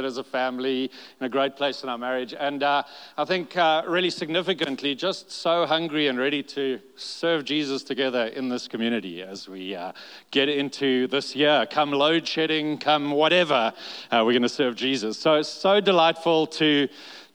as a family in a great place in our marriage. And uh, I think, uh, really significantly, just so hungry and ready to serve Jesus together in this community as we uh, get into this year. Come load shedding, come whatever, uh, we're going to serve Jesus. So it's so delightful to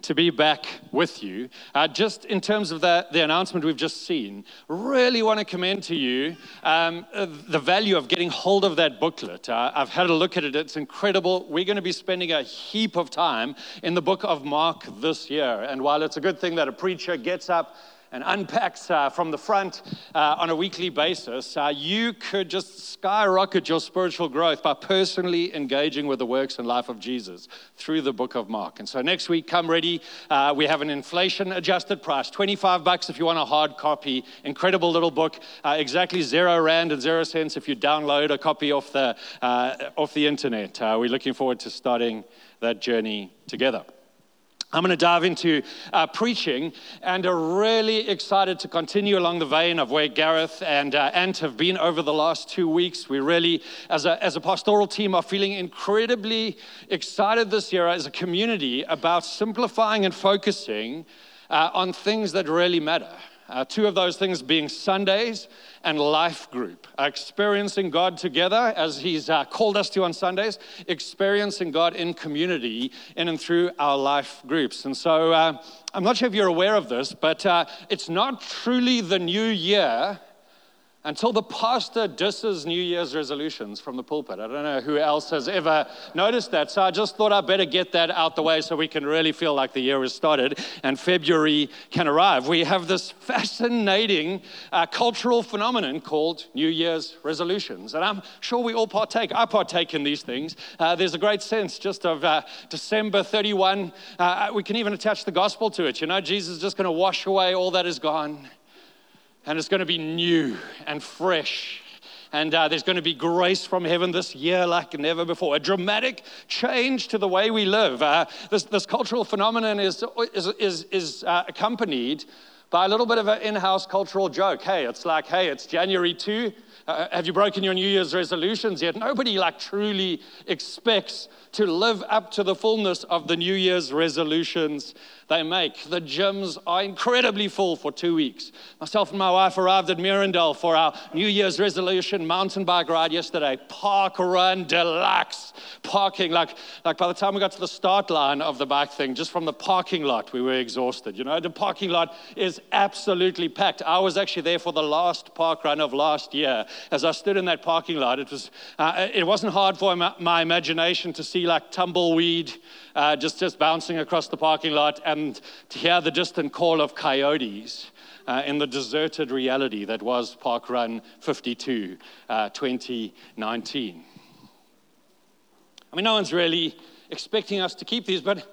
to be back with you. Uh, just in terms of the, the announcement we've just seen, really want to commend to you um, the value of getting hold of that booklet. Uh, I've had a look at it, it's incredible. We're going to be spending a heap of time in the book of Mark this year. And while it's a good thing that a preacher gets up, and unpacks uh, from the front uh, on a weekly basis, uh, you could just skyrocket your spiritual growth by personally engaging with the works and life of Jesus through the book of Mark. And so next week, come ready. Uh, we have an inflation adjusted price 25 bucks if you want a hard copy. Incredible little book, uh, exactly zero rand and zero cents if you download a copy off the, uh, off the internet. we're looking forward to starting that journey together. I'm going to dive into uh, preaching and are really excited to continue along the vein of where Gareth and uh, Ant have been over the last two weeks. We really, as a, as a pastoral team, are feeling incredibly excited this year as a community about simplifying and focusing uh, on things that really matter. Uh, two of those things being Sundays and life group, uh, experiencing God together as He's uh, called us to on Sundays, experiencing God in community in and through our life groups. And so uh, I'm not sure if you're aware of this, but uh, it's not truly the new year until the pastor disses New Year's resolutions from the pulpit. I don't know who else has ever noticed that. So I just thought I'd better get that out the way so we can really feel like the year has started and February can arrive. We have this fascinating uh, cultural phenomenon called New Year's resolutions. And I'm sure we all partake. I partake in these things. Uh, there's a great sense just of uh, December 31. Uh, we can even attach the gospel to it. You know, Jesus is just going to wash away all that is gone and it's going to be new and fresh. And uh, there's going to be grace from heaven this year like never before. A dramatic change to the way we live. Uh, this, this, cultural phenomenon is, is, is, is uh, accompanied by a little bit of an in house cultural joke. Hey, it's like, hey, it's January 2. Uh, have you broken your New Year's resolutions yet? Nobody like truly expects to live up to the fullness of the New Year's resolutions they make. The gyms are incredibly full for two weeks. Myself and my wife arrived at Meerendal for our New Year's resolution mountain bike ride yesterday. Park run deluxe parking. Like, like by the time we got to the start line of the bike thing, just from the parking lot, we were exhausted. You know, the parking lot is absolutely packed. I was actually there for the last park run of last year. As I stood in that parking lot, it was uh, it wasn't hard for my, my imagination to see like tumbleweed uh, just, just bouncing across the parking lot and to hear the distant call of coyotes. Uh, in the deserted reality that was Park Run 52, uh, 2019. I mean, no one's really expecting us to keep these, but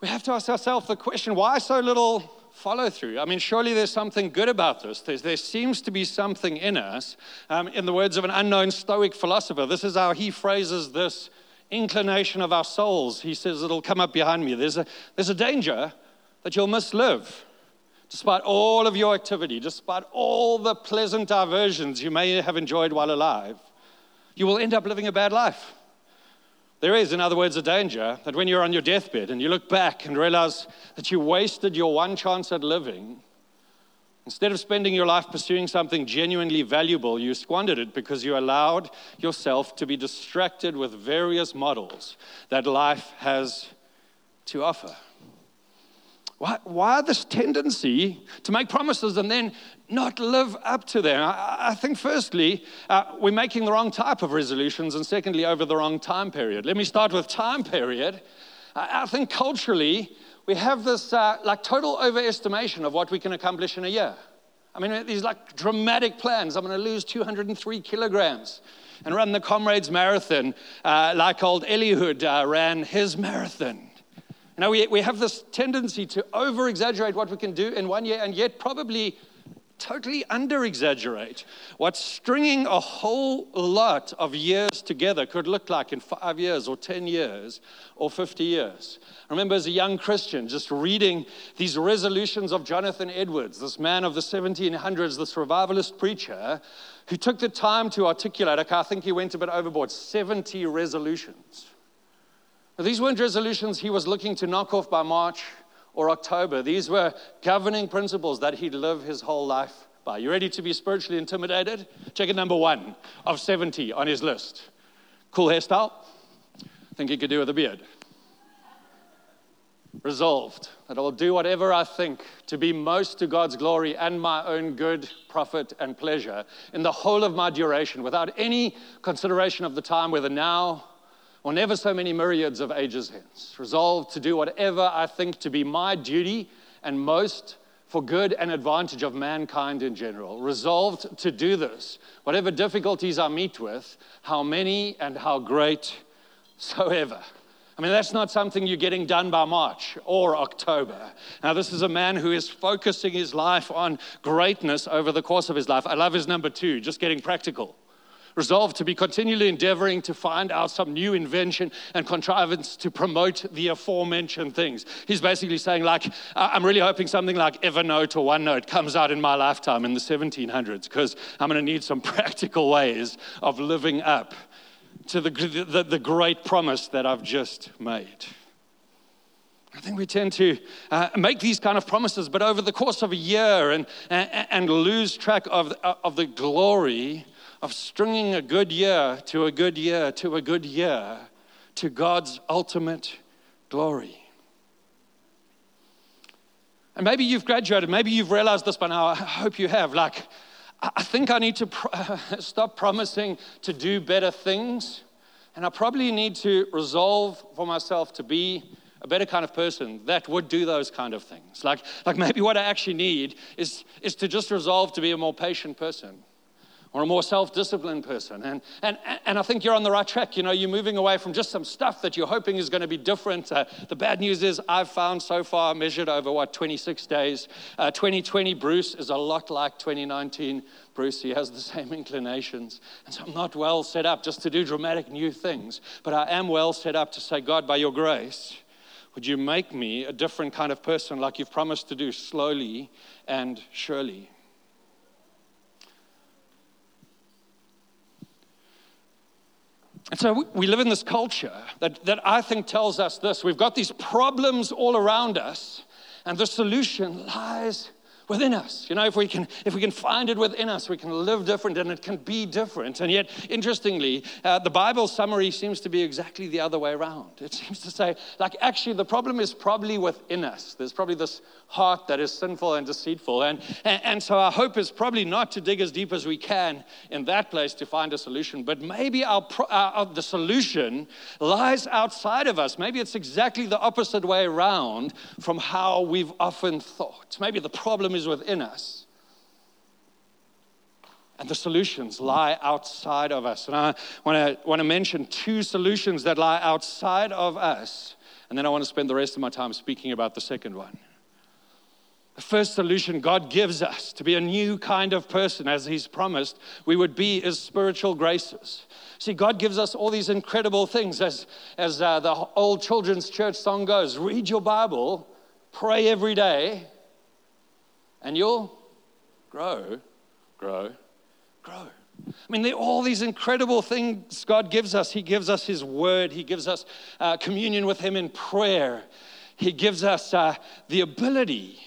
we have to ask ourselves the question why so little follow through? I mean, surely there's something good about this. There's, there seems to be something in us. Um, in the words of an unknown Stoic philosopher, this is how he phrases this inclination of our souls. He says it'll come up behind me. There's a, there's a danger that you'll mislive. Despite all of your activity, despite all the pleasant diversions you may have enjoyed while alive, you will end up living a bad life. There is, in other words, a danger that when you're on your deathbed and you look back and realize that you wasted your one chance at living, Instead of spending your life pursuing something genuinely valuable, you squandered it because you allowed yourself to be distracted with various models that life has to offer. Why, why this tendency to make promises and then not live up to them? I, I think, firstly, uh, we're making the wrong type of resolutions, and secondly, over the wrong time period. Let me start with time period. I, I think culturally, we have this uh, like total overestimation of what we can accomplish in a year. I mean, these like dramatic plans. I'm going to lose 203 kilograms and run the Comrades Marathon uh, like old Eliud uh, ran his marathon. You know, we, we have this tendency to over exaggerate what we can do in one year and yet probably totally under exaggerate what stringing a whole lot of years together could look like in five years or 10 years or 50 years. I remember as a young Christian just reading these resolutions of Jonathan Edwards, this man of the 1700s, this revivalist preacher, who took the time to articulate, I think he went a bit overboard, 70 resolutions. Now, These weren't resolutions he was looking to knock off by March or October. These were governing principles that he'd live his whole life by. You ready to be spiritually intimidated? Check it number one of 70 on his list. Cool hairstyle? Think he could do with a beard. Resolved that I will do whatever I think to be most to God's glory and my own good, profit, and pleasure in the whole of my duration without any consideration of the time, whether now or never so many myriads of ages hence. Resolved to do whatever I think to be my duty and most for good and advantage of mankind in general. Resolved to do this, whatever difficulties I meet with, how many and how great soever. I mean, that's not something you're getting done by March or October. Now, this is a man who is focusing his life on greatness over the course of his life. I love his number two, just getting practical resolved to be continually endeavoring to find out some new invention and contrivance to promote the aforementioned things. He's basically saying, like, I'm really hoping something like Evernote or OneNote comes out in my lifetime in the 1700s, because I'm going to need some practical ways of living up to the, the, the great promise that I've just made. I think we tend to uh, make these kind of promises, but over the course of a year and, and, and lose track of, of the glory of stringing a good year to a good year to a good year to God's ultimate glory. And maybe you've graduated, maybe you've realized this by now. I hope you have. Like, I think I need to stop promising to do better things. And I probably need to resolve for myself to be a better kind of person that would do those kind of things. Like, like maybe what I actually need is, is to just resolve to be a more patient person or a more self disciplined person. And, and, and I think you're on the right track. You know, you're moving away from just some stuff that you're hoping is going to be different. Uh, the bad news is, I've found so far, measured over what, 26 days, uh, 2020 Bruce is a lot like 2019 Bruce. He has the same inclinations. And so I'm not well set up just to do dramatic new things, but I am well set up to say, God, by your grace, would you make me a different kind of person like you've promised to do slowly and surely? And so we live in this culture that, that I think tells us this. We've got these problems all around us, and the solution lies within us. You know, if we can if we can find it within us, we can live different and it can be different. And yet, interestingly, uh, the Bible summary seems to be exactly the other way around. It seems to say, like, actually, the problem is probably within us. There's probably this heart that is sinful and deceitful. And, and, and so our hope is probably not to dig as deep as we can in that place to find a solution, but maybe our, our, the solution lies outside of us. Maybe it's exactly the opposite way around from how we've often thought. Maybe the problem is within us. And the solutions lie outside of us. And I want to, want to mention two solutions that lie outside of us. And then I want to spend the rest of my time speaking about the second one. The first solution God gives us to be a new kind of person, as He's promised we would be, is spiritual graces. See, God gives us all these incredible things, as, as uh, the old children's church song goes read your Bible, pray every day, and you'll grow, grow, grow. I mean, there are all these incredible things God gives us. He gives us His Word, He gives us uh, communion with Him in prayer, He gives us uh, the ability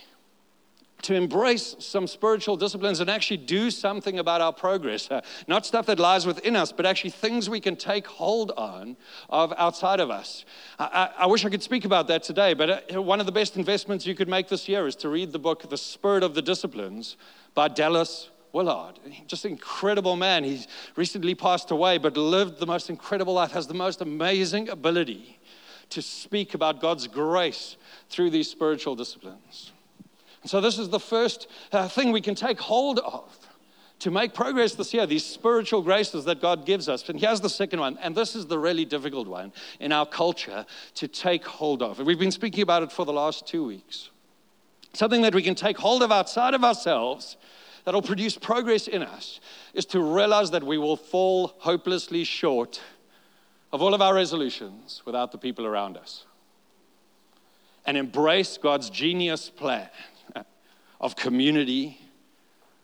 to embrace some spiritual disciplines and actually do something about our progress. Uh, not stuff that lies within us, but actually things we can take hold on of outside of us. I, I, I wish I could speak about that today, but uh, one of the best investments you could make this year is to read the book, The Spirit of the Disciplines by Dallas Willard. Just an incredible man. He's recently passed away, but lived the most incredible life, has the most amazing ability to speak about God's grace through these spiritual disciplines. So, this is the first uh, thing we can take hold of to make progress this year, these spiritual graces that God gives us. And here's the second one, and this is the really difficult one in our culture to take hold of. We've been speaking about it for the last two weeks. Something that we can take hold of outside of ourselves that'll produce progress in us is to realize that we will fall hopelessly short of all of our resolutions without the people around us and embrace God's genius plan of community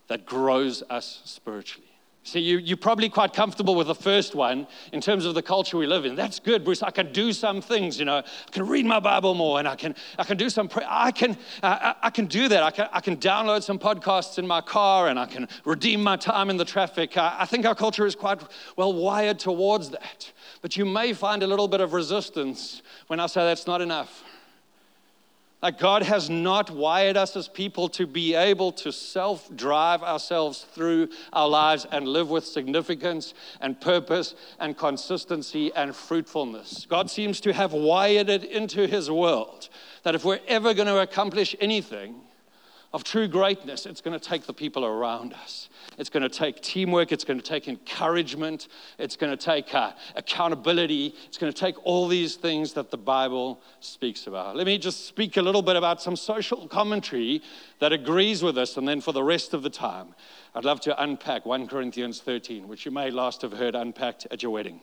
that grows us spiritually. See, you, you're probably quite comfortable with the first one in terms of the culture we live in. That's good, Bruce. I can do some things, you know. I can read my Bible more and I can, I can do some prayer. I can, uh, I can do that. I can, I can download some podcasts in my car and I can redeem my time in the traffic. I, I think our culture is quite well wired towards that. But you may find a little bit of resistance when I say that's not enough. Like God has not wired us as people to be able to self drive ourselves through our lives and live with significance and purpose and consistency and fruitfulness. God seems to have wired it into His world that if we're ever going to accomplish anything, of true greatness, it's going to take the people around us. It's going to take teamwork. It's going to take encouragement. It's going to take uh, accountability. It's going to take all these things that the Bible speaks about. Let me just speak a little bit about some social commentary that agrees with us, and then for the rest of the time, I'd love to unpack 1 Corinthians 13, which you may last have heard unpacked at your wedding.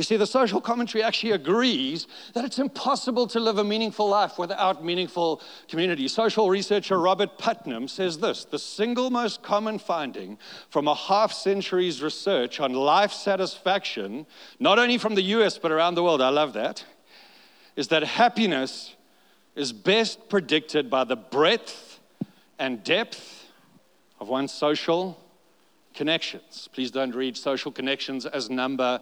You see, the social commentary actually agrees that it's impossible to live a meaningful life without meaningful community. Social researcher Robert Putnam says this the single most common finding from a half century's research on life satisfaction, not only from the US but around the world, I love that, is that happiness is best predicted by the breadth and depth of one's social connections. Please don't read social connections as number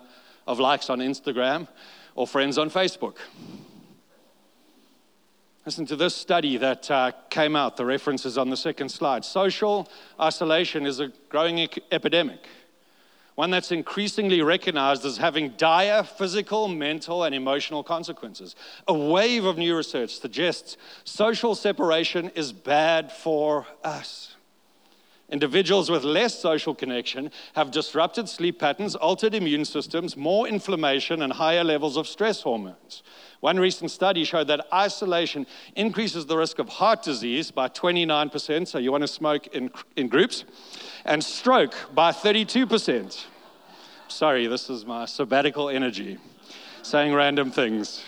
of likes on Instagram or friends on Facebook. Listen to this study that uh, came out, the references on the second slide. Social isolation is a growing e- epidemic, one that's increasingly recognized as having dire physical, mental, and emotional consequences. A wave of new research suggests social separation is bad for us. Individuals with less social connection have disrupted sleep patterns, altered immune systems, more inflammation, and higher levels of stress hormones. One recent study showed that isolation increases the risk of heart disease by 29%, so you want to smoke in, in groups, and stroke by 32%. Sorry, this is my sabbatical energy, saying random things.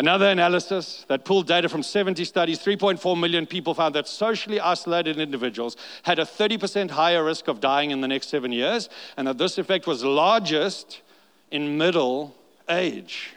Another analysis that pulled data from 70 studies, 3.4 million people found that socially isolated individuals had a 30% higher risk of dying in the next seven years, and that this effect was largest in middle age.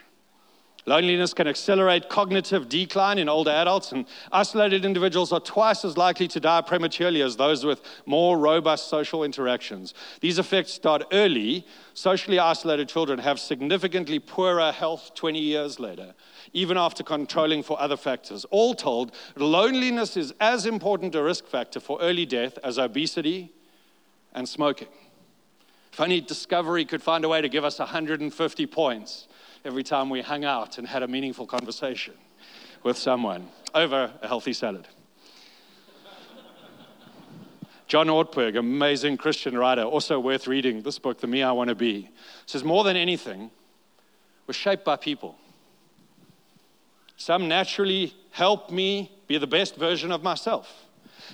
Loneliness can accelerate cognitive decline in older adults, and isolated individuals are twice as likely to die prematurely as those with more robust social interactions. These effects start early. Socially isolated children have significantly poorer health 20 years later even after controlling for other factors. All told, loneliness is as important a risk factor for early death as obesity and smoking. If only Discovery could find a way to give us 150 points every time we hung out and had a meaningful conversation with someone over a healthy salad. John Ortberg, amazing Christian writer, also worth reading this book, The Me I Want to Be, says more than anything, we're shaped by people. Some naturally help me be the best version of myself.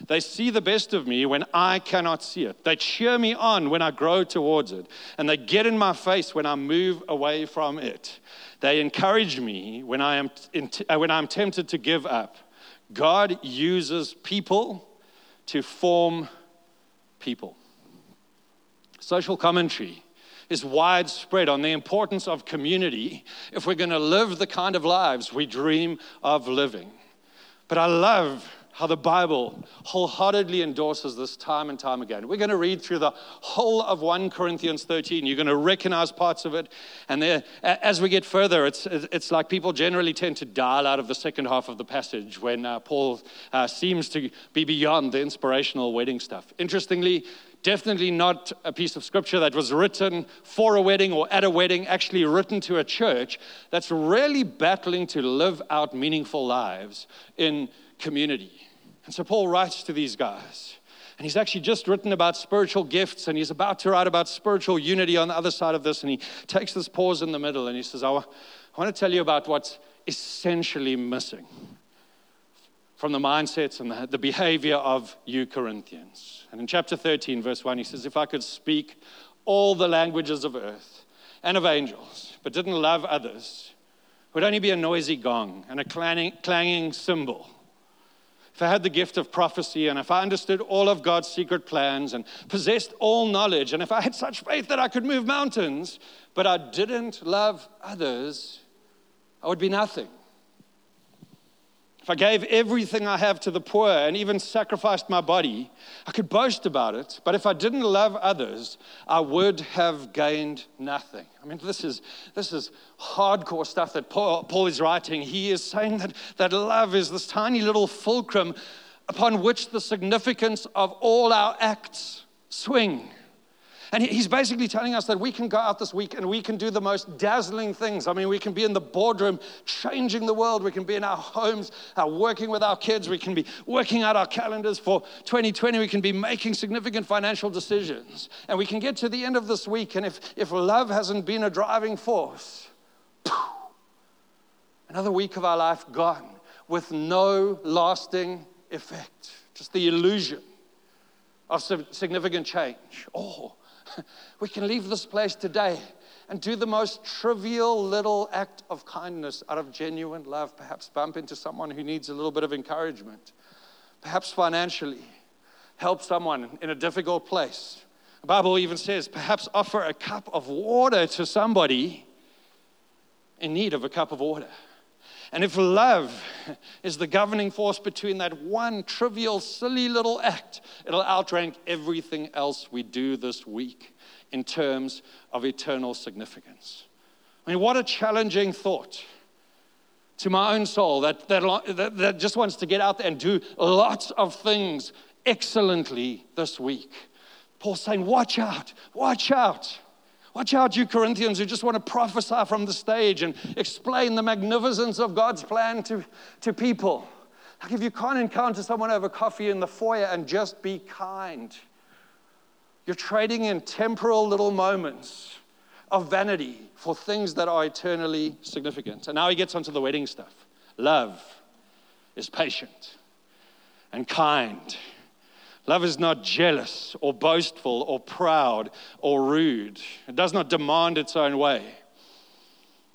They see the best of me when I cannot see it. They cheer me on when I grow towards it. And they get in my face when I move away from it. They encourage me when, I am, uh, when I'm tempted to give up. God uses people to form people. Social commentary is widespread on the importance of community if we're going to live the kind of lives we dream of living. But I love how the Bible wholeheartedly endorses this time and time again. We're going to read through the whole of 1 Corinthians 13. You're going to recognize parts of it. And there, as we get further, it's, it's like people generally tend to dial out of the second half of the passage when uh, Paul uh, seems to be beyond the inspirational wedding stuff. Interestingly, Definitely not a piece of scripture that was written for a wedding or at a wedding, actually written to a church that's really battling to live out meaningful lives in community. And so Paul writes to these guys. And he's actually just written about spiritual gifts, and he's about to write about spiritual unity on the other side of this. And he takes this pause in the middle and he says, I want to tell you about what's essentially missing from the mindsets and the, the behavior of you Corinthians. And in chapter 13, verse 1, he says, If I could speak all the languages of earth and of angels, but didn't love others, it would only be a noisy gong and a clanging, clanging cymbal. if I had the gift of prophecy and if I understood all of God's secret plans and possessed all knowledge and if I had such faith that I could move mountains, but I didn't love others, I would be nothing. If I gave everything I have to the poor and even sacrificed my body, I could boast about it. But if I didn't love others, I would have gained nothing. I mean, this is, this is hardcore stuff that Paul, Paul is writing. He is saying that, that love is this tiny little fulcrum upon which the significance of all our acts swing. And he's basically telling us that we can go out this week and we can do the most dazzling things. I mean, we can be in the boardroom changing the world. We can be in our homes, uh, working with our kids. We can be working out our calendars for 2020. We can be making significant financial decisions. And we can get to the end of this week, and if, if love hasn't been a driving force, another week of our life gone with no lasting effect, just the illusion of significant change. Oh, we can leave this place today and do the most trivial little act of kindness out of genuine love, perhaps bump into someone who needs a little bit of encouragement, perhaps financially, help someone in a difficult place. The Bible even says, perhaps offer a cup of water to somebody in need of a cup of water. And if love is the governing force between that one trivial, silly little act, it'll outrank everything else we do this week in terms of eternal significance. I mean, what a challenging thought to my own soul that, that, that, just wants to get out there and do lots of things excellently this week. Paul's saying, Watch out, watch out. Watch out, you Corinthians who just want to prophesy from the stage and explain the magnificence of God's plan to, to people. Like if you can't encounter someone over coffee in the foyer and just be kind, you're trading in temporal little moments of vanity for things that are eternally significant. And now he gets onto the wedding stuff. Love is patient and kind Love is not jealous or boastful or proud or rude. It does not demand its own way.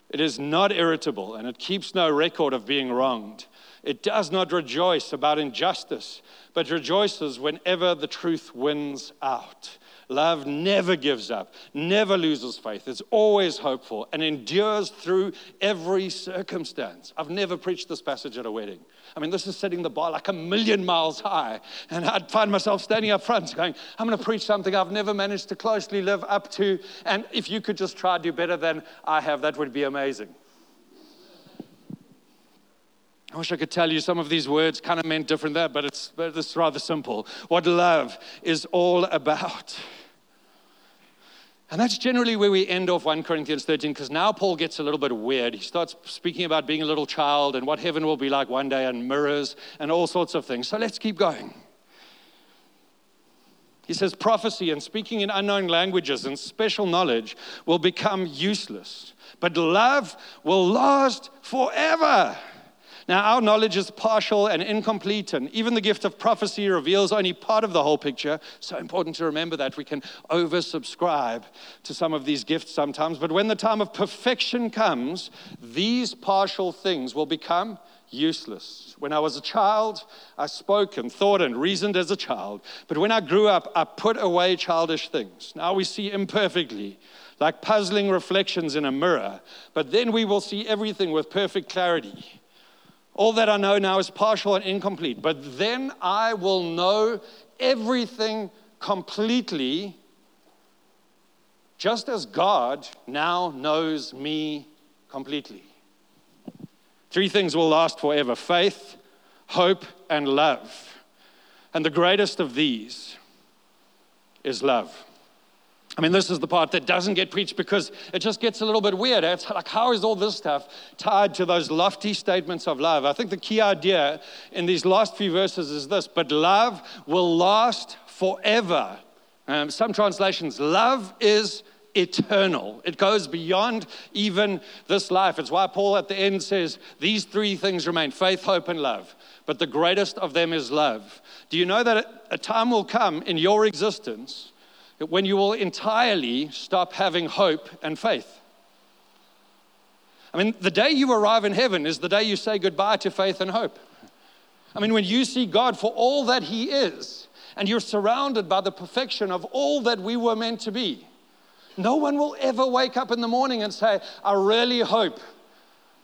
It is not irritable and it keeps no record of being wronged. It does not rejoice about injustice, but rejoices whenever the truth wins out. Love never gives up, never loses faith. It's always hopeful and endures through every circumstance. I've never preached this passage at a wedding. I mean, this is setting the bar like a million miles high. And I'd find myself standing up front going, I'm going to preach something I've never managed to closely live up to. And if you could just try to do better than I have, that would be amazing. I wish I could tell you some of these words kind of meant different there, but it's, but it's rather simple. What love is all about. And that's generally where we end off 1 Corinthians 13, because now Paul gets a little bit weird. He starts speaking about being a little child and what heaven will be like one day and mirrors and all sorts of things. So let's keep going. He says prophecy and speaking in unknown languages and special knowledge will become useless, but love will last forever. Now, our knowledge is partial and incomplete, and even the gift of prophecy reveals only part of the whole picture. So important to remember that we can oversubscribe to some of these gifts sometimes. But when the time of perfection comes, these partial things will become useless. When I was a child, I spoke and thought and reasoned as a child. But when I grew up, I put away childish things. Now we see imperfectly, like puzzling reflections in a mirror. But then we will see everything with perfect clarity. All that I know now is partial and incomplete, but then I will know everything completely, just as God now knows me completely. Three things will last forever faith, hope, and love. And the greatest of these is love. I mean, this is the part that doesn't get preached because it just gets a little bit weird. It's like, how is all this stuff tied to those lofty statements of love? I think the key idea in these last few verses is this but love will last forever. Um, some translations, love is eternal. It goes beyond even this life. It's why Paul at the end says, These three things remain faith, hope, and love. But the greatest of them is love. Do you know that a time will come in your existence? When you will entirely stop having hope and faith. I mean, the day you arrive in heaven is the day you say goodbye to faith and hope. I mean, when you see God for all that He is, and you're surrounded by the perfection of all that we were meant to be, no one will ever wake up in the morning and say, I really hope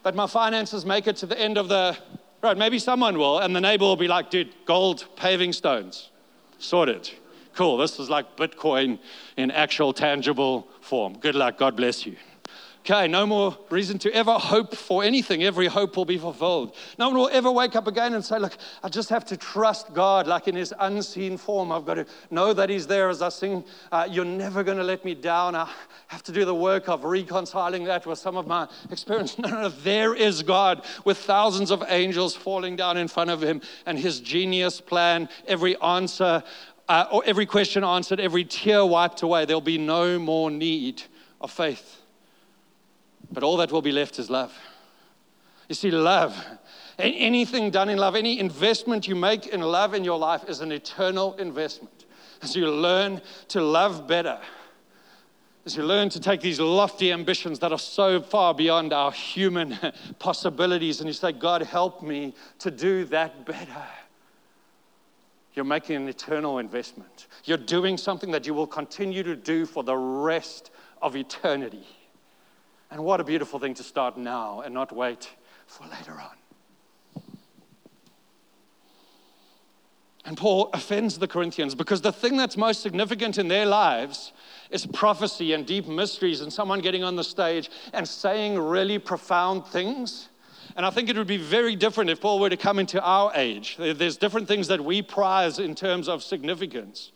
that my finances make it to the end of the road. Maybe someone will, and the neighbor will be like, dude, gold paving stones, sorted. Cool, this is like Bitcoin in actual tangible form. Good luck, God bless you. Okay, no more reason to ever hope for anything. Every hope will be fulfilled. No one will ever wake up again and say, Look, I just have to trust God, like in His unseen form. I've got to know that He's there as I sing, uh, You're never going to let me down. I have to do the work of reconciling that with some of my experience. No, no, there is God with thousands of angels falling down in front of Him and His genius plan, every answer, uh, every question answered, every tear wiped away. There'll be no more need of faith. But all that will be left is love. You see, love, anything done in love, any investment you make in love in your life is an eternal investment. As you learn to love better, as you learn to take these lofty ambitions that are so far beyond our human possibilities, and you say, God, help me to do that better. You're making an eternal investment. You're doing something that you will continue to do for the rest of eternity. And what a beautiful thing to start now and not wait for later on. And Paul offends the Corinthians because the thing that's most significant in their lives is prophecy and deep mysteries and someone getting on the stage and saying really profound things. And I think it would be very different if Paul were to come into our age. There's different things that we prize in terms of significance.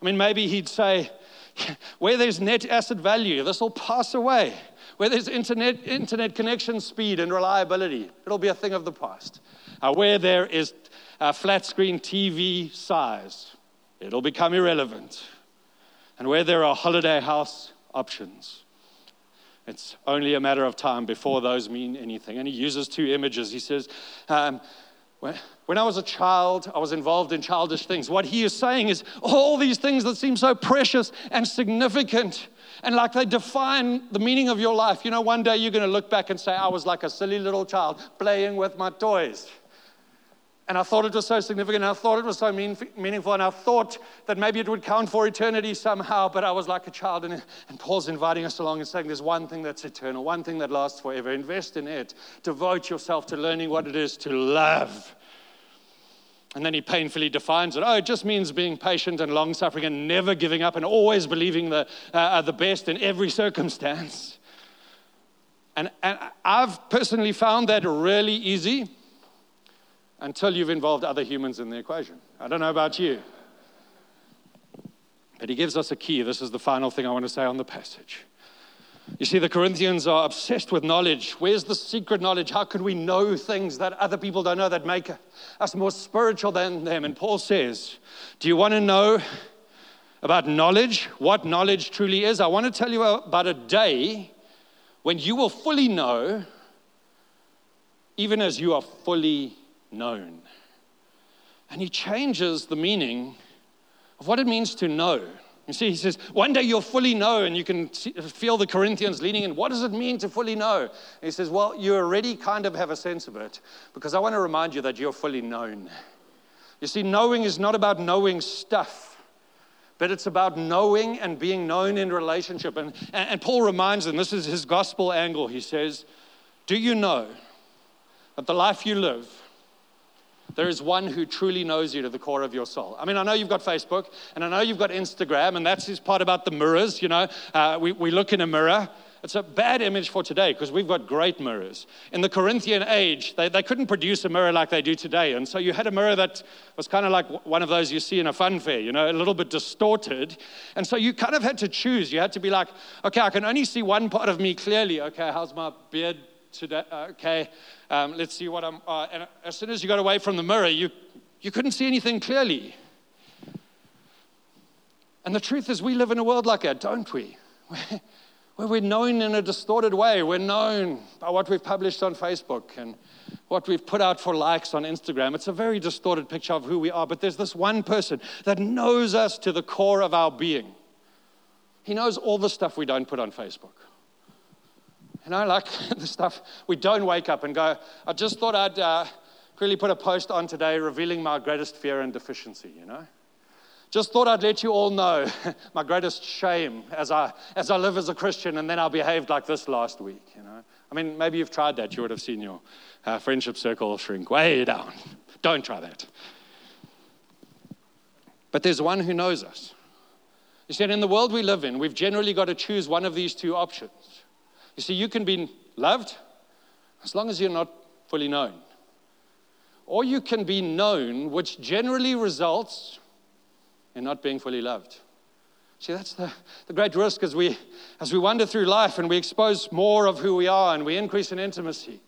I mean, maybe he'd say, where there's net asset value, this will pass away where there's internet, internet connection speed and reliability, it'll be a thing of the past. Uh, where there is a flat screen TV size, it'll become irrelevant. And where there are holiday house options, it's only a matter of time before those mean anything. And he uses two images. He says, um, when I was a child, I was involved in childish things. What he is saying is all these things that seem so precious and significant and like they define the meaning of your life. You know, one day you're going to look back and say, I was like a silly little child playing with my toys. And I thought it was so significant, and I thought it was so mean, meaningful, and I thought that maybe it would count for eternity somehow, but I was like a child. And, and Paul's inviting us along and saying, There's one thing that's eternal, one thing that lasts forever. Invest in it. Devote yourself to learning what it is to love and then he painfully defines it. Oh, it just means being patient and long suffering and never giving up and always believing the, uh, uh, the best in every circumstance. And, and I've personally found that really easy until you've involved other humans in the equation. I don't know about you. But he gives us a key. This is the final thing I want to say on the passage. You see, the Corinthians are obsessed with knowledge. Where's the secret knowledge? How can we know things that other people don't know that make us more spiritual than them? And Paul says, Do you want to know about knowledge? What knowledge truly is? I want to tell you about a day when you will fully know, even as you are fully known. And he changes the meaning of what it means to know. You see, he says, one day you'll fully know, and you can feel the Corinthians leaning in. What does it mean to fully know? And he says, well, you already kind of have a sense of it, because I want to remind you that you're fully known. You see, knowing is not about knowing stuff, but it's about knowing and being known in relationship. And, and, and Paul reminds them, this is his gospel angle. He says, Do you know that the life you live, there is one who truly knows you to the core of your soul. I mean, I know you've got Facebook and I know you've got Instagram, and that's his part about the mirrors. You know, uh, we, we look in a mirror. It's a bad image for today because we've got great mirrors. In the Corinthian age, they, they couldn't produce a mirror like they do today. And so you had a mirror that was kind of like one of those you see in a fun fair, you know, a little bit distorted. And so you kind of had to choose. You had to be like, okay, I can only see one part of me clearly. Okay, how's my beard today? Okay, um, let's see what I'm. Uh, and as soon as you got away from the mirror, you, you couldn't see anything clearly. And the truth is, we live in a world like that, don't we? Where we're known in a distorted way. We're known by what we've published on Facebook and what we've put out for likes on Instagram. It's a very distorted picture of who we are. But there's this one person that knows us to the core of our being. He knows all the stuff we don't put on Facebook. You know, like the stuff we don't wake up and go, I just thought I'd uh, quickly put a post on today revealing my greatest fear and deficiency, you know? Just thought I'd let you all know my greatest shame as I, as I live as a Christian, and then I behaved like this last week, you know? I mean, maybe you've tried that. You would have seen your uh, friendship circle shrink way down. Don't try that. But there's one who knows us. You see, in the world we live in, we've generally got to choose one of these two options. You see, you can be loved as long as you're not fully known. Or you can be known, which generally results in not being fully loved. See, that's the, the great risk as we, as we wander through life and we expose more of who we are and we increase in intimacy.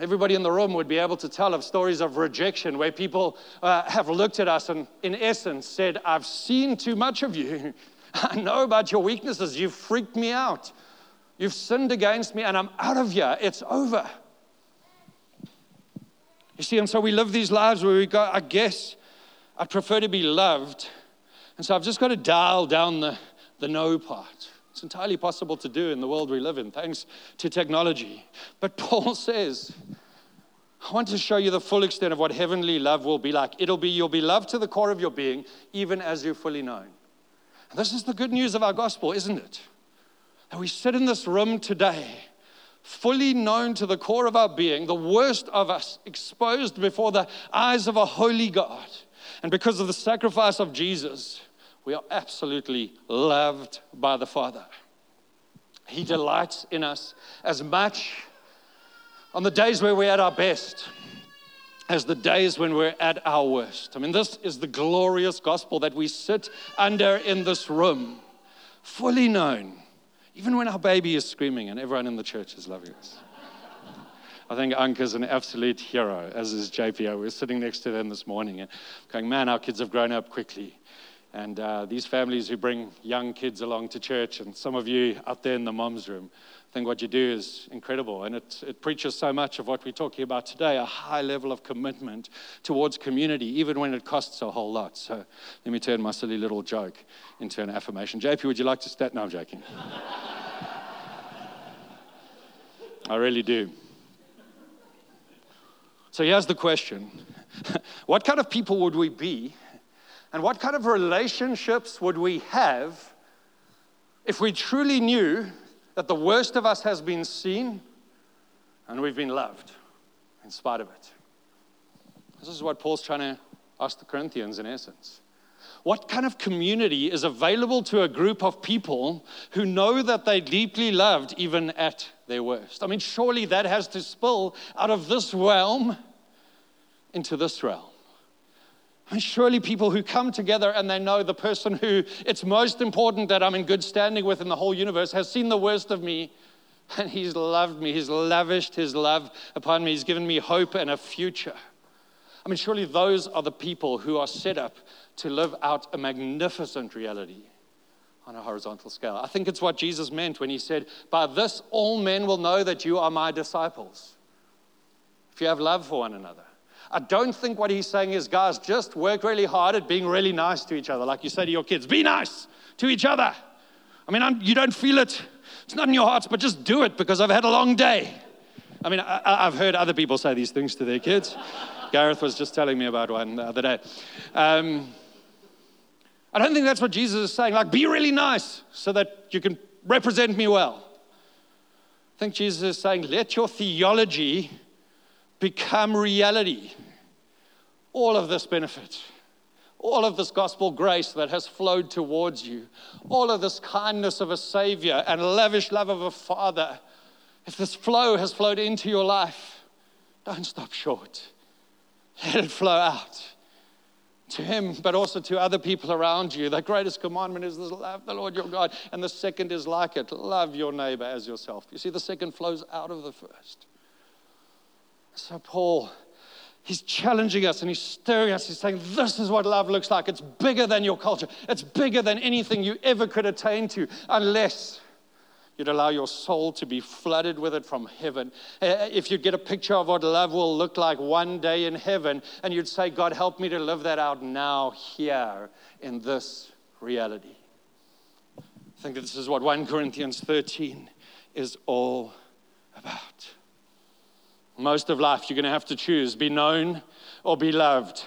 Everybody in the room would be able to tell of stories of rejection where people uh, have looked at us and, in essence, said, I've seen too much of you. I know about your weaknesses. You've freaked me out. You've sinned against me, and I'm out of here. It's over. You see, and so we live these lives where we go, I guess I prefer to be loved. And so I've just got to dial down the, the no part. It's entirely possible to do in the world we live in, thanks to technology. But Paul says, I want to show you the full extent of what heavenly love will be like. It'll be you'll be loved to the core of your being, even as you're fully known. And this is the good news of our gospel, isn't it? That we sit in this room today, fully known to the core of our being, the worst of us, exposed before the eyes of a holy God. And because of the sacrifice of Jesus, we are absolutely loved by the Father. He delights in us as much on the days where we're at our best as the days when we're at our worst. I mean, this is the glorious gospel that we sit under in this room, fully known, even when our baby is screaming and everyone in the church is loving us. I think Anka is an absolute hero, as is JPO. We are sitting next to them this morning and going, man, our kids have grown up quickly. And uh, these families who bring young kids along to church, and some of you out there in the mom's room, I think what you do is incredible. And it, it preaches so much of what we're talking about today a high level of commitment towards community, even when it costs a whole lot. So let me turn my silly little joke into an affirmation. JP, would you like to start? No, I'm joking. I really do. So here's the question What kind of people would we be and what kind of relationships would we have if we truly knew that the worst of us has been seen and we've been loved in spite of it? This is what Paul's trying to ask the Corinthians in essence. What kind of community is available to a group of people who know that they're deeply loved even at their worst? I mean, surely that has to spill out of this realm into this realm. And surely people who come together and they know the person who it's most important that I'm in good standing with in the whole universe has seen the worst of me and he's loved me. He's lavished his love upon me. He's given me hope and a future. I mean, surely those are the people who are set up to live out a magnificent reality on a horizontal scale. I think it's what Jesus meant when he said, By this all men will know that you are my disciples. If you have love for one another. I don't think what he's saying is, guys, just work really hard at being really nice to each other. Like you say to your kids, be nice to each other. I mean, I'm, you don't feel it, it's not in your hearts, but just do it because I've had a long day. I mean, I, have heard other people say these things to their kids. Gareth was just telling me about one the other day. Um, I don't think that's what Jesus is saying. Like, be really nice so that you can represent me well. I think Jesus is saying, let your theology become reality. All of this benefit, all of this gospel grace that has flowed towards you, all of this kindness of a Savior and lavish love of a Father, if this flow has flowed into your life, don't stop short. Let it flow out to Him, but also to other people around you. The greatest commandment is this love the Lord your God. And the second is like it love your neighbor as yourself. You see, the second flows out of the first. So, Paul, he's challenging us and he's stirring us. He's saying, This is what love looks like. It's bigger than your culture, it's bigger than anything you ever could attain to, unless you'd allow your soul to be flooded with it from heaven. Uh, if you get a picture of what love will look like one day in heaven, and you'd say, God, help me to live that out now, here, in this reality. I think this is what 1 Corinthians 13 is all about. Most of life, you're going to have to choose be known or be loved,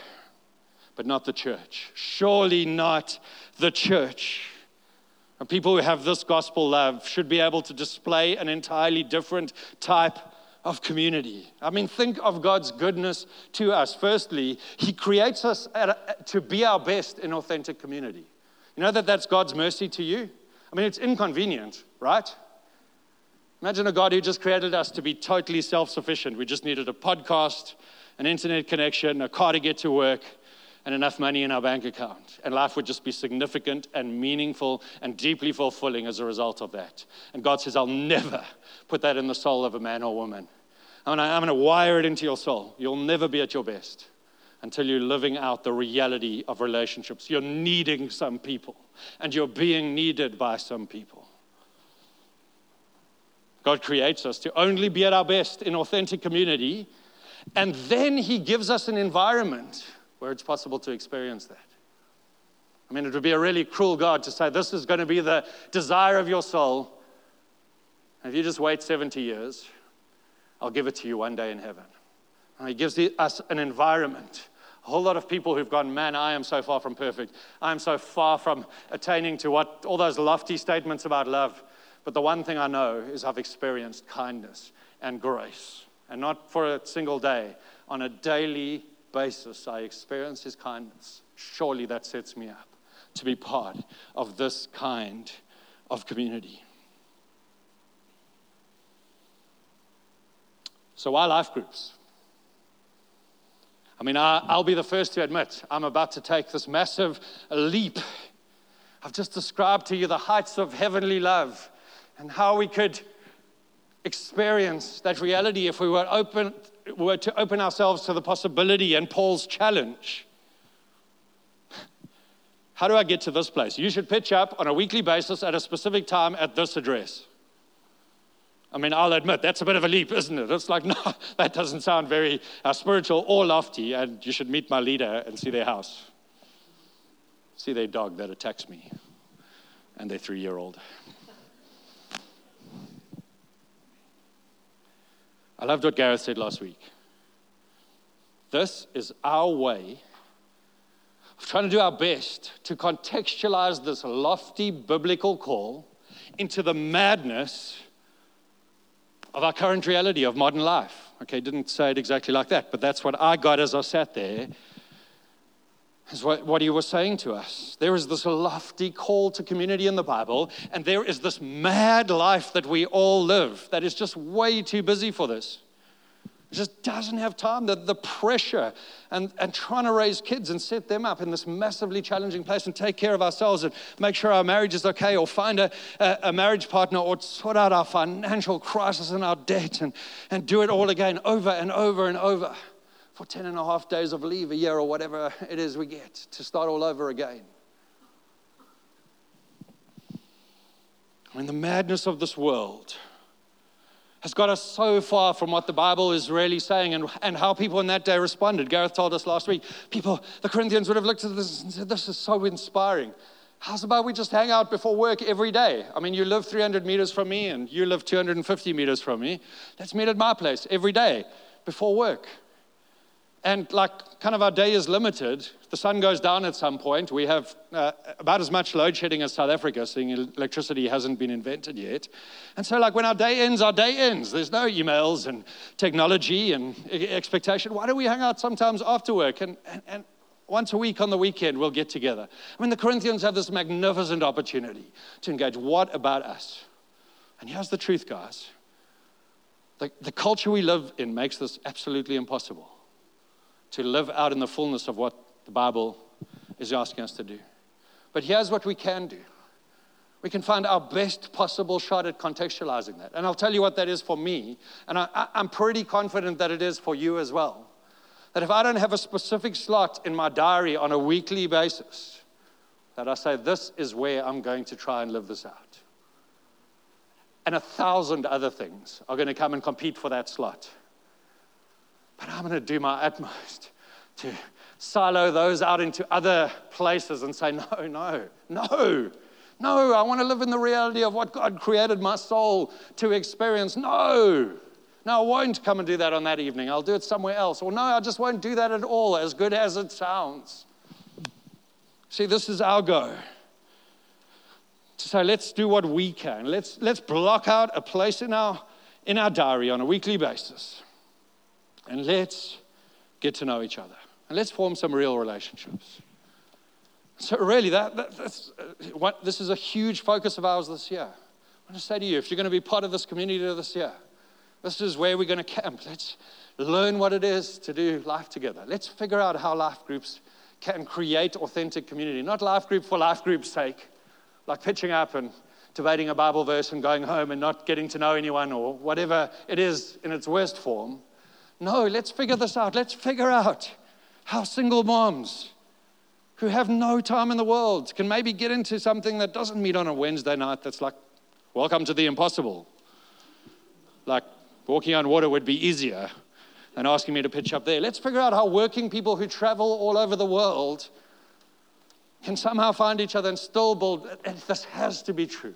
but not the church. Surely not the church. And people who have this gospel love should be able to display an entirely different type of community. I mean, think of God's goodness to us. Firstly, He creates us to be our best in authentic community. You know that that's God's mercy to you? I mean, it's inconvenient, right? Imagine a God who just created us to be totally self sufficient. We just needed a podcast, an internet connection, a car to get to work, and enough money in our bank account. And life would just be significant and meaningful and deeply fulfilling as a result of that. And God says, I'll never put that in the soul of a man or woman. I'm going to wire it into your soul. You'll never be at your best until you're living out the reality of relationships. You're needing some people, and you're being needed by some people. God creates us to only be at our best in authentic community, and then He gives us an environment where it's possible to experience that. I mean, it would be a really cruel God to say, This is going to be the desire of your soul. And if you just wait 70 years, I'll give it to you one day in heaven. And he gives us an environment. A whole lot of people who've gone, man, I am so far from perfect. I am so far from attaining to what all those lofty statements about love. But the one thing I know is I've experienced kindness and grace. And not for a single day, on a daily basis, I experience his kindness. Surely that sets me up to be part of this kind of community. So, why life groups? I mean, I, will be the first to admit I'm about to take this massive leap. I've just described to you the heights of heavenly love and how we could experience that reality if we were, open, were to open ourselves to the possibility and Paul's challenge. How do I get to this place? You should pitch up on a weekly basis at a specific time at this address. I mean, I'll admit that's a bit of a leap, isn't it? It's like, no, that doesn't sound very uh, spiritual or lofty, and you should meet my leader and see their house. See their dog that attacks me, and their three year old. I loved what Gareth said last week. This is our way of trying to do our best to contextualize this lofty biblical call into the madness of our current reality of modern life. Okay, didn't say it exactly like that, but that's what I got as I sat there. Is what, what he was saying to us. There is this lofty call to community in the Bible, and there is this mad life that we all live that is just way too busy for this just doesn't have time. The, the pressure and, and trying to raise kids and set them up in this massively challenging place and take care of ourselves and make sure our marriage is okay or find a, a, a marriage partner or sort out our financial crisis and our debt and, and do it all again over and over and over for 10 and a half days of leave a year or whatever it is we get to start all over again. I mean, the madness of this world has got us so far from what the Bible is really saying and, and how people in that day responded. Gareth told us last week, people, the Corinthians would have looked at this and said, This is so inspiring. How's about we just hang out before work every day? I mean, you live 300 meters from me and you live 250 meters from me. Let's meet at my place every day before work. And like, kind of our day is limited. The sun goes down at some point. We have uh, about as much load shedding as South Africa, seeing electricity hasn't been invented yet. And so, like, when our day ends, our day ends. There's no emails and technology and expectation. Why do we hang out sometimes after work? And, and, and once a week on the weekend, we'll get together. I mean, the Corinthians have this magnificent opportunity to engage. What about us? And here's the truth, guys the, the culture we live in makes this absolutely impossible to live out in the fullness of what the Bible is asking us to do. But here's what we can do we can find our best possible shot at contextualizing that. And I'll tell you what that is for me, and I, am pretty confident that it is for you as well. That if I don't have a specific slot in my diary on a weekly basis, that I say, this is where I'm going to try and live this out. And a thousand other things are going to come and compete for that slot. But I'm going to do my utmost to silo those out into other places and say, no, no, no. No, I want to live in the reality of what God created my soul to experience. No, No, I won't come and do that on that evening. I'll do it somewhere else. Or no, I just won't do that at all, as good as it sounds. See, this is our go. To say, let's do what we can. Let's, let's block out a place in our, in our diary on a weekly basis. And let's get to know each other. And let's form some real relationships. So, really, that, that that's, uh, what, this is a huge focus of ours this year. I want to say to you if you're going to be part of this community this year, this is where we're going to camp. Let's learn what it is to do life together. Let's figure out how life groups can create authentic community, not life group for life group's sake, like pitching up and debating a Bible verse and going home and not getting to know anyone or whatever it is in its worst form. No, let's figure this out. Let's figure out how single moms who have no time in the world can maybe get into something that doesn't meet on a Wednesday night that's like, welcome to the impossible. Like, walking on water would be easier than asking me to pitch up there. Let's figure out how working people who travel all over the world can somehow find each other and still build. This has to be true.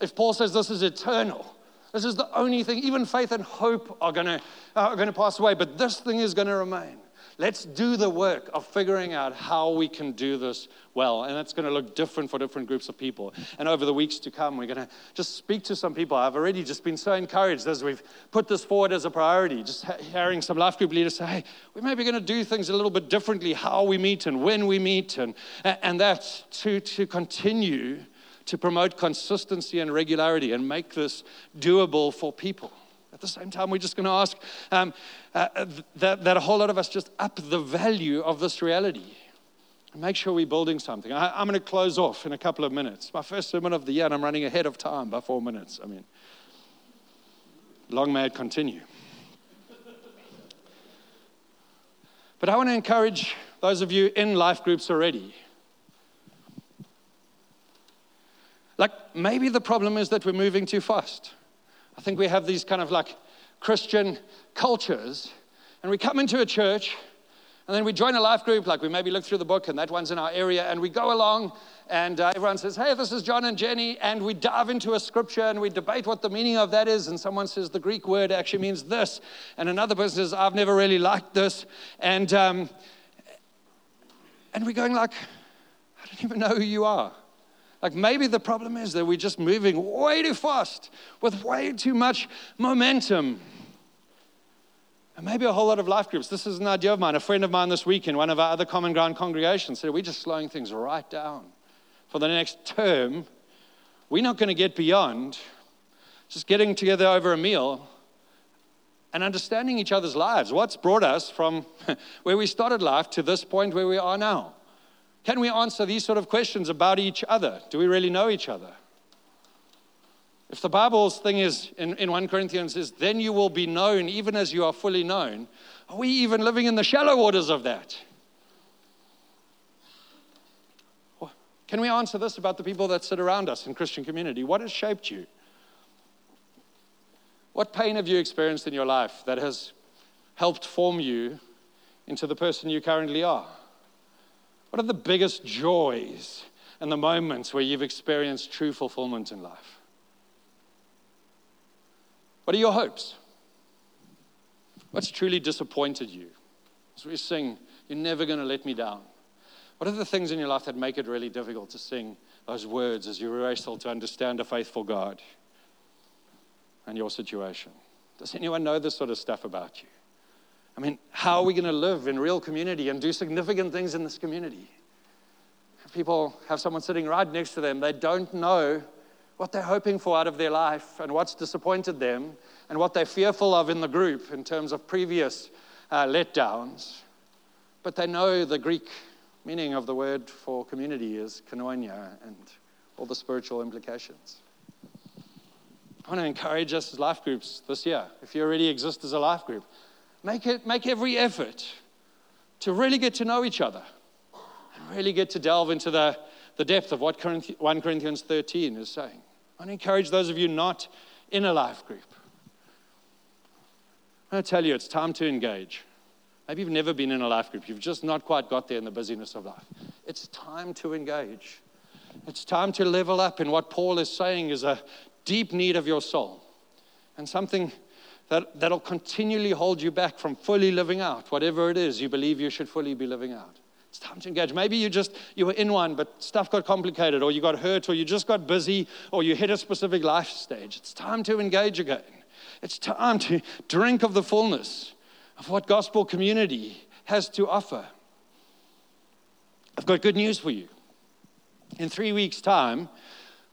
If Paul says this is eternal, this is the only thing, even faith and hope are going to, are going to pass away, but this thing is going to remain. Let's do the work of figuring out how we can do this well. And that's going to look different for different groups of people. And over the weeks to come, we're going to just speak to some people. I've already just been so encouraged as we've put this forward as a priority, just hearing some life group leaders say, hey, we may be going to do things a little bit differently, how we meet and when we meet. And, and that to, to continue to promote consistency and regularity and make this doable for people. At the same time, we're just going to ask um, uh, that, that a whole lot of us just up the value of this reality and make sure we're building something. I, I'm going to close off in a couple of minutes. My first sermon of the year, and I'm running ahead of time by four minutes. I mean, long may it continue. But I want to encourage those of you in life groups already. Like, maybe the problem is that we're moving too fast. I think we have these kind of like Christian cultures, and we come into a church, and then we join a life group, like we maybe look through the book, and that one's in our area, and we go along, and uh, everyone says, Hey, this is John and Jenny, and we dive into a scripture and we debate what the meaning of that is, and someone says the Greek word actually means this, and another person says, I've never really liked this, and um, and we're going like, I don't even know who you are. Like maybe the problem is that we're just moving way too fast with way too much momentum. And maybe a whole lot of life groups. This is an idea of mine. A friend of mine this week in one of our other common ground congregations said, We're just slowing things right down. For the next term, we're not going to get beyond just getting together over a meal and understanding each other's lives. What's brought us from where we started life to this point where we are now? Can we answer these sort of questions about each other? Do we really know each other? If the Bible's thing is in, in 1 Corinthians is, then you will be known even as you are fully known, are we even living in the shallow waters of that? Can we answer this about the people that sit around us in Christian community? What has shaped you? What pain have you experienced in your life that has helped form you into the person you currently are? What are the biggest joys and the moments where you've experienced true fulfillment in life? What are your hopes? What's truly disappointed you? As we sing, You're never going to let me down. What are the things in your life that make it really difficult to sing those words as you wrestle to understand a faithful God and your situation? Does anyone know this sort of stuff about you? I mean, how are we going to live in real community and do significant things in this community? People have someone sitting right next to them, they don't know what they're hoping for out of their life and what's disappointed them and what they're fearful of in the group in terms of previous uh, letdowns. But they know the Greek meaning of the word for community is koinonia and all the spiritual implications. I want to encourage us as life groups this year. If you already exist as a life group, Make, it, make every effort to really get to know each other and really get to delve into the, the depth of what 1 Corinthians 13 is saying. I want to encourage those of you not in a life group. I tell you, it's time to engage. Maybe you've never been in a life group, you've just not quite got there in the busyness of life. It's time to engage. It's time to level up in what Paul is saying is a deep need of your soul and something that, that'll continually hold you back from fully living out whatever it is you believe you should fully be living out. It's time to engage. Maybe you just you were in one, but stuff got complicated, or you got hurt, or you just got busy, or you hit a specific life stage. It's time to engage again. It's time to drink of the fullness of what gospel community has to offer. I've got good news for you. In three weeks' time,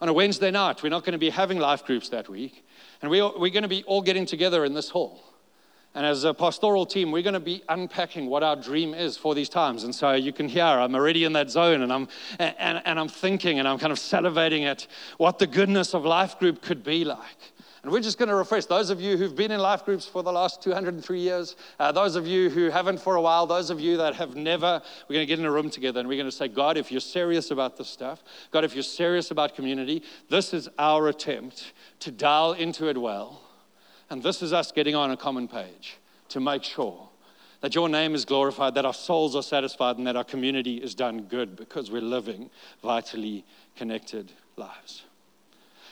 on a Wednesday night, we're not going to be having life groups that week, and we we're going to be all getting together in this hall. And as a pastoral team, we're going to be unpacking what our dream is for these times. And so you can hear I'm already in that zone and I'm, and, and I'm thinking and I'm kind of salivating at what the goodness of life group could be like. And we're just going to refresh those of you who've been in life groups for the last 203 years, uh, those of you who haven't for a while, those of you that have never, we're going to get in a room together and we're going to say, God, if you're serious about this stuff, God, if you're serious about community, this is our attempt to dial into it well. And this is us getting on a common page to make sure that your name is glorified, that our souls are satisfied, and that our community is done good because we're living vitally connected lives.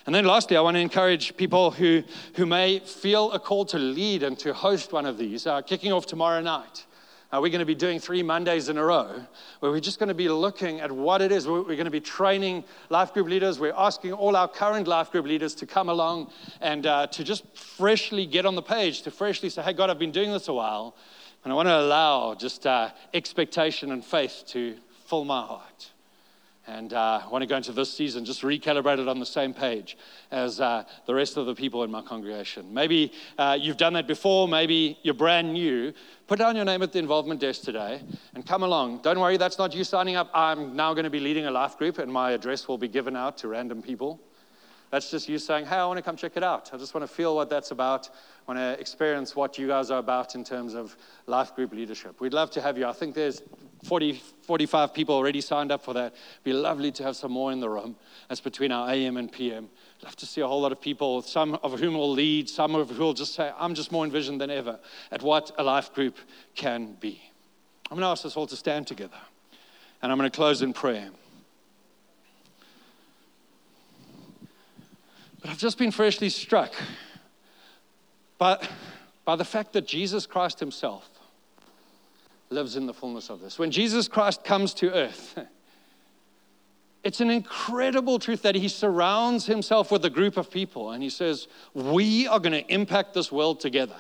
And then lastly, I want to encourage people who, who may feel a call to lead and to host one of these, uh, kicking off tomorrow night. Uh, we're going to be doing three Mondays in a row where we're just going to be looking at what it is. We're, going to be training life group leaders. We're asking all our current life group leaders to come along and uh, to just freshly get on the page, to freshly say, hey, God, I've been doing this a while. And I want to allow just uh, expectation and faith to fill my heart. And uh, I want to go into this season just recalibrated on the same page as uh, the rest of the people in my congregation. Maybe uh, you've done that before, maybe you're brand new. Put down your name at the involvement desk today and come along. Don't worry, that's not you signing up. I'm now going to be leading a life group, and my address will be given out to random people. That's just you saying, hey, I want to come check it out. I just want to feel what that's about. I want to experience what you guys are about in terms of life group leadership. We'd love to have you. I think there's 40, 45 people already signed up for that. It'd be lovely to have some more in the room. That's between our AM and PM. Love to see a whole lot of people, some of whom will lead, some of whom will just say, I'm just more envisioned than ever at what a life group can be. I'm going to ask us all to stand together. And I'm going to close in prayer. But I've just been freshly struck by, by the fact that Jesus Christ Himself lives in the fullness of this. When Jesus Christ comes to earth, it's an incredible truth that he surrounds himself with a group of people and he says, We are going to impact this world together.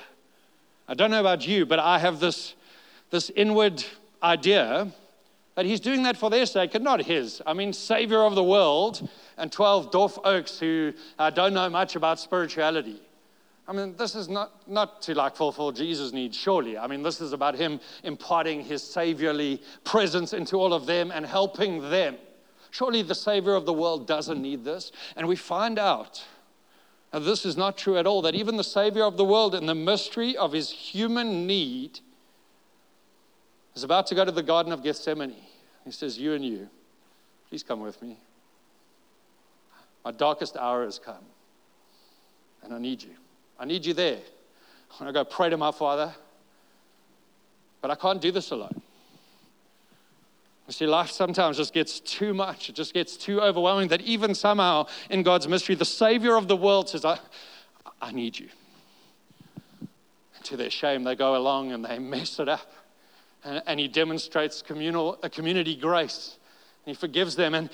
I don't know about you, but I have this, this inward idea that he's doing that for their sake and not his. I mean, Savior of the world and 12 dwarf oaks who uh, don't know much about spirituality. I mean, this is not, not to like fulfill Jesus' needs, surely. I mean, this is about him imparting his saviorly presence into all of them and helping them. Surely the Savior of the world doesn't need this. And we find out that this is not true at all, that even the Savior of the world, in the mystery of his human need, is about to go to the Garden of Gethsemane. He says, You and you, please come with me. My darkest hour has come, and I need you. I need you there. I want to go pray to my Father, but I can't do this alone. You see, life sometimes just gets too much. It just gets too overwhelming that even somehow in God's mystery, the Savior of the world says, I, I need you. And to their shame, they go along and they mess it up. And, and He demonstrates communal, a community grace. And He forgives them. And,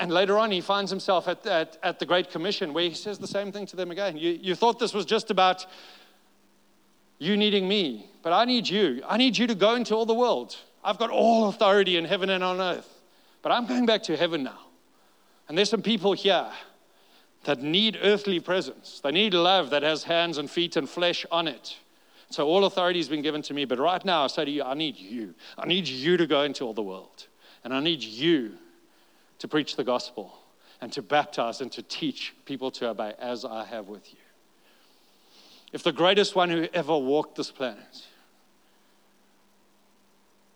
and later on, he finds himself at, at, at, the Great Commission where he says the same thing to them again. You, you thought this was just about you needing me, but I need you. I need you to go into all the world. I've got all authority in heaven and on earth, but I'm going back to heaven now. And there's some people here that need earthly presence. They need love that has hands and feet and flesh on it. So all authority has been given to me, but right now I say to you, I need you. I need you to go into all the world. And I need you to preach the gospel and to baptize and to teach people to obey as I have with you. If the greatest one who ever walked this planet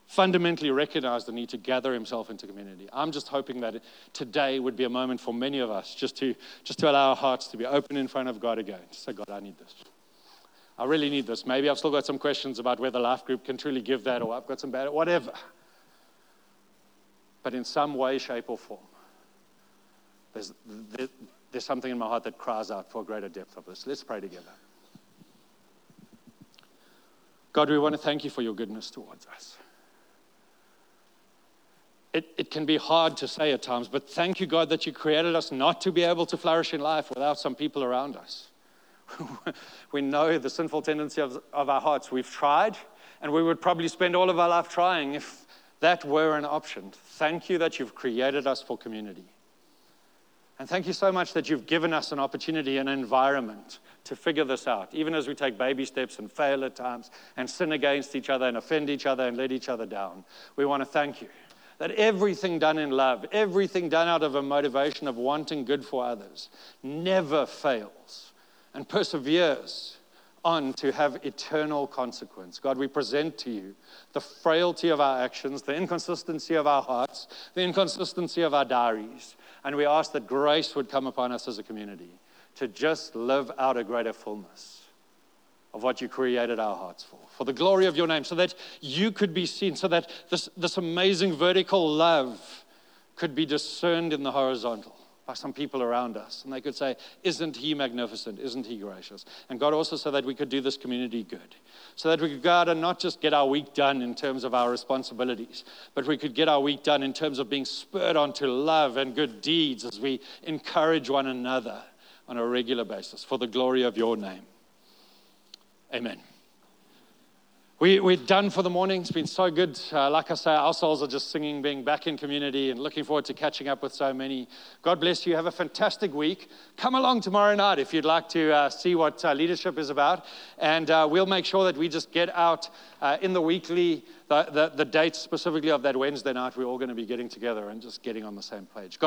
fundamentally recognized the need to gather himself into community, I'm just hoping that today would be a moment for many of us just to, just to allow our hearts to be open in front of God again. To say, God, I need this. I really need this. Maybe I've still got some questions about whether life group can truly give that, or I've got some bad, whatever but in some way, shape, or form, there's, there's something in my heart that cries out for a greater depth of this. Let's pray together. God, we want to thank you for your goodness towards us. It, it can be hard to say at times, but thank you, God, that you created us not to be able to flourish in life without some people around us. we know the sinful tendency of, of our hearts. We've tried, and we would probably spend all of our life trying if that were an option. Thank you that you've created us for community. And thank you so much that you've given us an opportunity, an environment to figure this out, even as we take baby steps and fail at times and sin against each other and offend each other and let each other down. We want to thank you that everything done in love, everything done out of a motivation of wanting good for others, never fails and perseveres on to have eternal consequence. God, we present to you the frailty of our actions, the inconsistency of our hearts, the inconsistency of our diaries, and we ask that grace would come upon us as a community to just live out a greater fullness of what you created our hearts for, for the glory of your name, so that you could be seen, so that this, this amazing vertical love could be discerned in the horizontal by some people around us. And they could say, Isn't he magnificent? Isn't he gracious? And God also said that we could do this community good. So that we could go out and not just get our week done in terms of our responsibilities, but we could get our week done in terms of being spurred on to love and good deeds as we encourage one another on a regular basis for the glory of your name. Amen. We, we're done for the morning. It's been so good. Uh, like I say, our souls are just singing, being back in community, and looking forward to catching up with so many. God bless you. Have a fantastic week. Come along tomorrow night if you'd like to uh, see what uh, leadership is about. And uh, we'll make sure that we just get out uh, in the weekly, the, the, the dates specifically of that Wednesday night. We're all going to be getting together and just getting on the same page. God